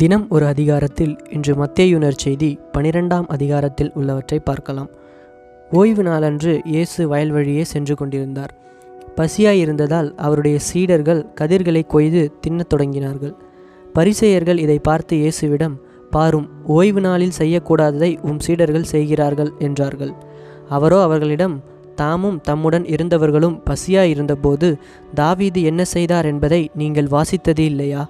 தினம் ஒரு அதிகாரத்தில் இன்று மத்தேயுனர் செய்தி பனிரெண்டாம் அதிகாரத்தில் உள்ளவற்றை பார்க்கலாம். ஓய்வு நாளன்று இயேசு வயல் வழியே சென்று கொண்டிருந்தார். பசியாயிருந்ததால் அவருடைய சீடர்கள் கதிர்களை கொய்து தின்னத் தொடங்கினார்கள். பரிசெயர்கள் இதை பார்த்து இயேசுவிடம் பாரும் ஓய்வு நாளில் செய்யக்கூடாததை உம் சீடர்கள் செய்கிறார்கள் என்றார்கள். அவரோ அவர்களிடம் தாமும் தம்முடன் இருந்தவர்களும் பசியாயிருந்தபோது தாவீது என்ன செய்தார் என்பதை நீங்கள் வாசித்தது இல்லையா?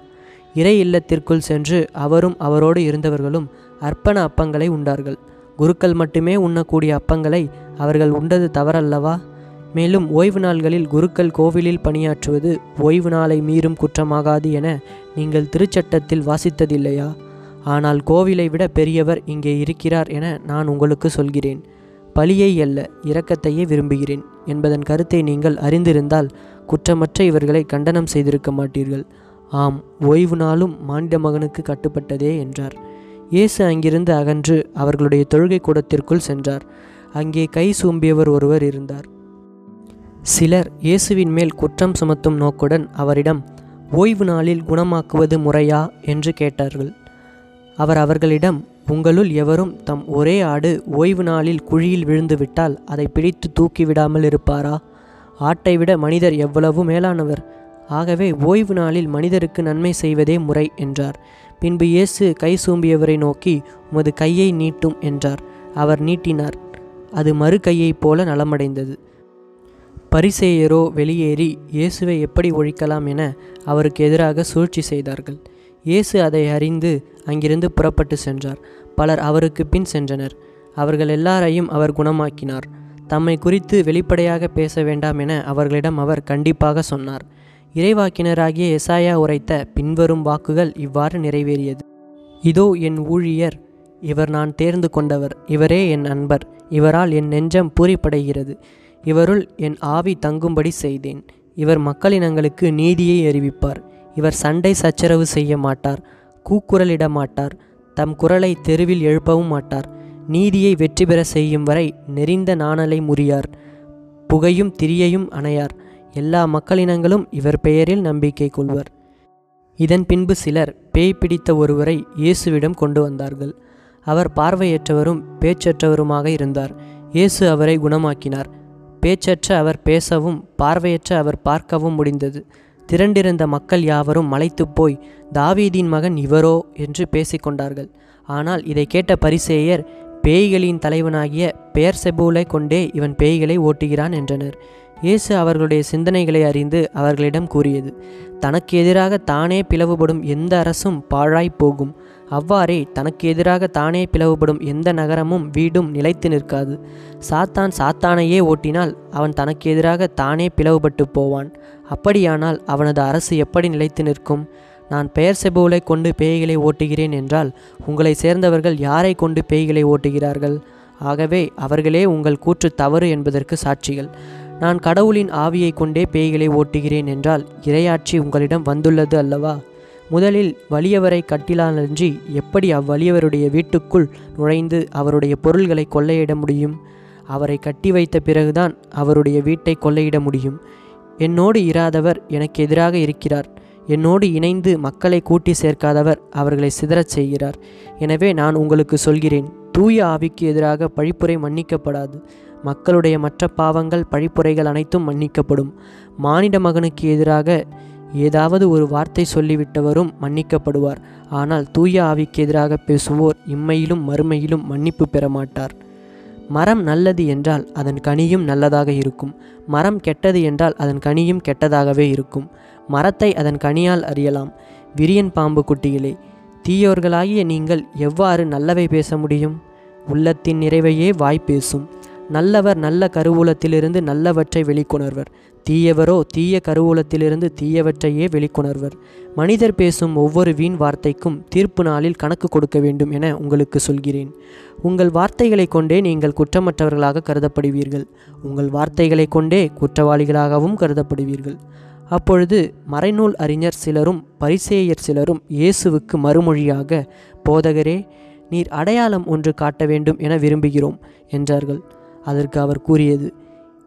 இறை இல்லத்திற்குள் சென்று அவரும் அவரோடு இருந்தவர்களும் அர்ப்பண அப்பங்களை உண்டார்கள். குருக்கள் மட்டுமே உண்ணக்கூடிய அப்பங்களை அவர்கள் உண்டது தவறல்லவா? மேலும் ஓய்வு நாள்களில் குருக்கள் கோவிலில் பணியாற்றுவது ஓய்வு நாளை மீறும் குற்றமாகாது என நீங்கள் திருச்சட்டத்தில் வாசித்ததில்லையா? ஆனால் கோவிலை விட பெரியவர் இங்கே இருக்கிறார் என நான் உங்களுக்கு சொல்கிறேன். பழியை அல்ல இரக்கத்தையே விரும்புகிறேன். என்பதன் கருத்தை நீங்கள் அறிந்திருந்தால் குற்றமற்ற இவர்களை கண்டனம் செய்திருக்க மாட்டீர்கள். ஆம் ஓய்வு நாளும் மானிட மகனுக்கு கட்டுப்பட்டதே என்றார். இயேசு அங்கிருந்து அகன்று அவர்களுடைய தொழுகை கூடத்திற்குள் சென்றார். அங்கே கை சூம்பியவர் ஒருவர் இருந்தார். சிலர் இயேசுவின் மேல் குற்றம் சுமத்தும் நோக்குடன் அவரிடம் ஓய்வு நாளில் குணமாக்குவது முறையா? என்று கேட்டார்கள். அவர் அவர்களிடம் உங்களுள் எவரும் தம் ஒரே ஆடு ஓய்வு நாளில் குழியில் விழுந்துவிட்டால் அதை பிடித்து தூக்கி விடாமல் இருப்பாரா? ஆட்டை விட மனிதர் எவ்வளவு மேலானவர்? ஆகவே ஓய்வு நாளில் மனிதருக்கு நன்மை செய்வதே முறை என்றார். பின்பு இயேசு கை சூம்பியவரை நோக்கி உமது கையை நீட்டும் என்றார். அவர் நீட்டினார். அது மறு கையைப் போல நலமடைந்தது. பரிசேயரோ வெளியேறி இயேசுவை எப்படி ஒழிக்கலாம் என அவருக்கு எதிராக சூழ்ச்சி செய்தார்கள். இயேசு அதை அறிந்து அங்கிருந்து புறப்பட்டு சென்றார். பலர் அவருக்கு பின் சென்றனர். அவர்கள் எல்லாரையும் அவர் குணமாக்கினார். தம்மை குறித்து வெளிப்படையாக பேச வேண்டாம் என அவர்களிடம் அவர் கண்டிப்பாக சொன்னார். இறைவாக்கினராகிய எசாயா உரைத்த பின்வரும் வாக்குகள் இவ்வாறு நிறைவேறியது. இதோ என் ஊழியர் இவர் நான் தேர்ந்து கொண்டவர் இவரே என் அன்பர் இவரால் என் நெஞ்சம் பூரிப்படைகிறது இவருள் என் ஆவி தங்கும்படி செய்தேன். இவர் மக்களினங்களுக்கு நீதியை அறிவிப்பார் இவர் சண்டை சச்சரவு செய்ய மாட்டார் கூக்குரலிட மாட்டார் தம் குரலை தெருவில் எழுப்பவும் மாட்டார் நீதியை வெற்றி பெற செய்யும் வரை நெறிந்த நாணலை முறியார் புகையும் திரியையும் அணையார் எல்லா மக்களினங்களும் இவர் பெயரில் நம்பிக்கை கொள்வர். இதன் பின்பு சிலர் பேய் பிடித்த ஒருவரை இயேசுவிடம் கொண்டு வந்தார்கள். அவர் பார்வையற்றவரும் பேச்சற்றவருமாக இருந்தார். இயேசு அவரை குணமாக்கினார். பேச்சற்ற அவர் பேசவும் பார்வையற்ற அவர் பார்க்கவும் முடிந்தது. திரண்டிருந்த மக்கள் யாவரும் மலைத்துப் போய் தாவீதின் மகன் இவரோ என்று பேசிக்கொண்டார்கள் ஆனால் இதை கேட்ட பரிசேயர் பேய்களின் தலைவனாகிய பெயர் செபூலை கொண்டே இவன் பேய்களை ஓட்டுகிறான் என்றனர். இயேசு அவர்களுடைய சிந்தனைகளை அறிந்து அவர்களிடம் கூறியது தனக்கு எதிராக தானே பிளவுபடும் எந்த அரசும் பாழாய் போகும். அவ்வாறே தனக்கு எதிராக தானே பிளவுபடும் எந்த நகரமும் வீடும் நிலைத்து நிற்காது. சாத்தான் சாத்தானையே ஓட்டினால் அவன் தனக்கு எதிராக தானே பிளவுபட்டு போவான். அப்படியானால் அவனது அரசு எப்படி நிலைத்து நிற்கும்? நான் பெயர் செபுலை கொண்டு பேய்களை ஓட்டுகிறேன் என்றால் உங்களை சேர்ந்தவர்கள் யாரை கொண்டு பேய்களை ஓட்டுகிறார்கள்? ஆகவே அவர்களே உங்கள் கூற்று தவறு என்பதற்கு சாட்சிகள். நான் கடவுளின் ஆவியை கொண்டே பேய்களை ஓட்டுகிறேன் என்றால் இரையாட்சி உங்களிடம் வந்துள்ளது அல்லவா? முதலில் வலியவரை கட்டிலானன்றி எப்படி அவ்வலியவருடைய வீட்டுக்குள் நுழைந்து அவருடைய பொருள்களை கொள்ளையிட முடியும்? அவரை கட்டி வைத்த பிறகுதான் அவருடைய வீட்டை கொள்ளையிட முடியும். என்னோடு இராதவர் எனக்கு எதிராக இருக்கிறார். என்னோடு இணைந்து மக்களை கூட்டி சேர்க்காதவர் அவர்களை சிதறச் செய்கிறார். எனவே நான் உங்களுக்கு சொல்கிறேன் தூய ஆவிக்கு எதிராக பழிப்புரை மன்னிக்கப்படாது. மக்களுடைய மற்ற பாவங்கள் பழிப்புரைகள் அனைத்தும் மன்னிக்கப்படும். மானிட மகனுக்கு எதிராக ஏதாவது ஒரு வார்த்தை சொல்லிவிட்டவரும் மன்னிக்கப்படுவார். ஆனால் தூய ஆவிக்கு எதிராக பேசுவோர் இம்மையிலும் மறுமையிலும் மன்னிப்பு பெற மாட்டார் மரம் நல்லது என்றால் அதன் கனியும் நல்லதாக இருக்கும். மரம் கெட்டது என்றால் அதன் கனியும் கெட்டதாகவே இருக்கும். மரத்தை அதன் கனியால் அறியலாம். விரியன் பாம்பு குட்டிகளே தீயோர்களாகிய நீங்கள் எவ்வாறு நல்லவை பேச முடியும்? உள்ளத்தின் நிறைவையே வாய் பேசும். நல்லவர் நல்ல கருவூலத்திலிருந்து நல்லவற்றை வெளிக்கொணர்வர். தீயவரோ தீய கருவூலத்திலிருந்து தீயவற்றையே வெளிக்கொணர்வர். மனிதர் பேசும் ஒவ்வொரு வீண் வார்த்தைக்கும் தீர்ப்பு நாளில் கணக்கு கொடுக்க வேண்டும் என உங்களுக்கு சொல்கிறேன். உங்கள் வார்த்தைகளை கொண்டே நீங்கள் குற்றமற்றவர்களாக கருதப்படுவீர்கள். உங்கள் வார்த்தைகளை கொண்டே குற்றவாளிகளாகவும் கருதப்படுவீர்கள். அப்பொழுது மறைநூல் அறிஞர் சிலரும் பரிசேயர் சிலரும் இயேசுவுக்கு மறுமொழியாக போதகரே நீர் அடையாளம் ஒன்று காட்ட வேண்டும் என விரும்புகிறோம் என்றார்கள். அதற்கு அவர் கூறியது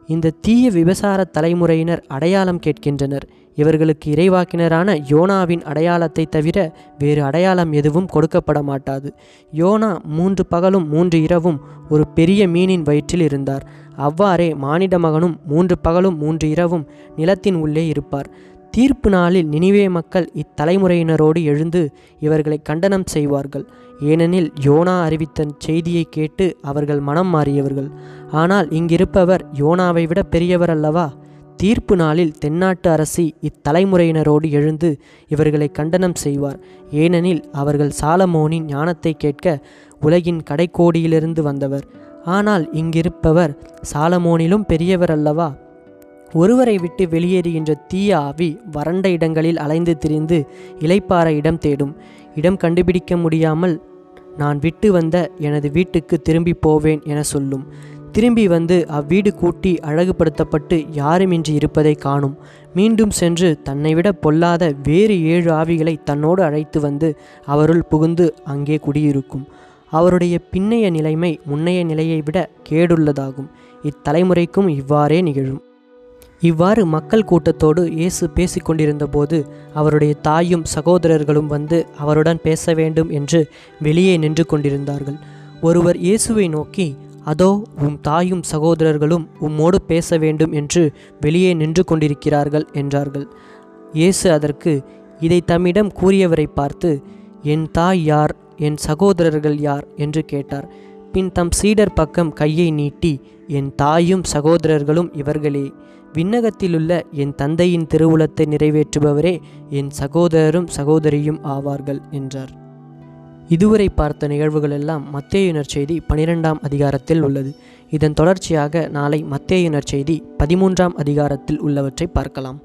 இந்த தீய விபசார தலைமுறையினர் அடையாளம் கேட்கின்றனர். இவர்களுக்கு இறைவாக்கினரான யோனாவின் அடையாளத்தை தவிர வேறு அடையாளம் எதுவும் கொடுக்கப்பட மாட்டாது. யோனா மூன்று பகலும் மூன்று இரவும் ஒரு பெரிய மீனின் வயிற்றில் இருந்தார். அவ்வாறே மானிட மகனும் மூன்று பகலும் மூன்று இரவும் நிலத்தின் உள்ளே இருப்பார். தீர்ப்பு நாளில் நினிவே மக்கள் இத்தலைமுறையினரோடு எழுந்து இவர்களை கண்டனம் செய்வார்கள். ஏனெனில் யோனா அறிவித்த செய்தியை கேட்டு அவர்கள் மனம் மாறியவர்கள். ஆனால் இங்கிருப்பவர் யோனாவை விட பெரியவர் அல்லவா? தீர்ப்பு நாளில் தென்னாட்டு அரசி இத்தலைமுறையினரோடு எழுந்து இவர்களை கண்டனம் செய்வார். ஏனெனில் அவர்கள் சாலமோனின் ஞானத்தை கேட்க உலகின் கடைக்கோடியிலிருந்து வந்தவர். ஆனால் இங்கிருப்பவர் சாலமோனிலும் பெரியவர் அல்லவா? ஒருவரை விட்டு வெளியேறுகின்ற தீய ஆவி வறண்ட இடங்களில் அலைந்து திரிந்து இலைப்பாற இடம் தேடும். இடம் கண்டுபிடிக்க முடியாமல் நான் விட்டு வந்த எனது வீட்டுக்கு திரும்பி போவேன் என சொல்லும். திரும்பி வந்து அவ்வீடு கூட்டி அழகுபடுத்தப்பட்டு யாருமின்றி இருப்பதை காணும். மீண்டும் சென்று தன்னை விட பொல்லாத வேறு ஏழு ஆவிகளை தன்னோடு அழைத்து வந்து அவருள் புகுந்து அங்கே குடியிருக்கும். அவருடைய பின்னைய நிலைமை முன்னைய நிலையை விட கேடுள்ளதாகும். இத்தலைமுறைக்கும் இவ்வாறே நிகழும். இவ்வாறு மக்கள் கூட்டத்தோடு இயேசு பேசிக்கொண்டிருந்தபோது அவருடைய தாயும் சகோதரர்களும் வந்து அவருடன் பேச வேண்டும் என்று வெளியே நின்று கொண்டிருந்தார்கள். ஒருவர் இயேசுவை நோக்கி அதோ உம் தாயும் சகோதரர்களும் உம்மோடு பேச வேண்டும் என்று வெளியே நின்று கொண்டிருக்கிறார்கள் என்றார்கள். இயேசு அதற்கு இதை தம்மிடம் கூறியவரை பார்த்து என் தாய் யார்? என் சகோதரர்கள் யார்? என்று கேட்டார். பின் தம் சீடர் பக்கம் கையை நீட்டி என் தாயும் சகோதரர்களும் இவர்களே விண்ணகத்திலுள்ள என் தந்தையின் திருவுளத்தை நிறைவேற்றுபவரே என் சகோதரரும் சகோதரியும் ஆவார்கள் என்றார். இதுவரை பார்த்த நிகழ்வுகளெல்லாம் மத்தேயுனர் செய்தி பனிரெண்டாம் அதிகாரத்தில் உள்ளது. இதன் தொடர்ச்சியாக நாளை மத்தேயுனர் செய்தி பதிமூன்றாம் அதிகாரத்தில் உள்ளவற்றை பார்க்கலாம்.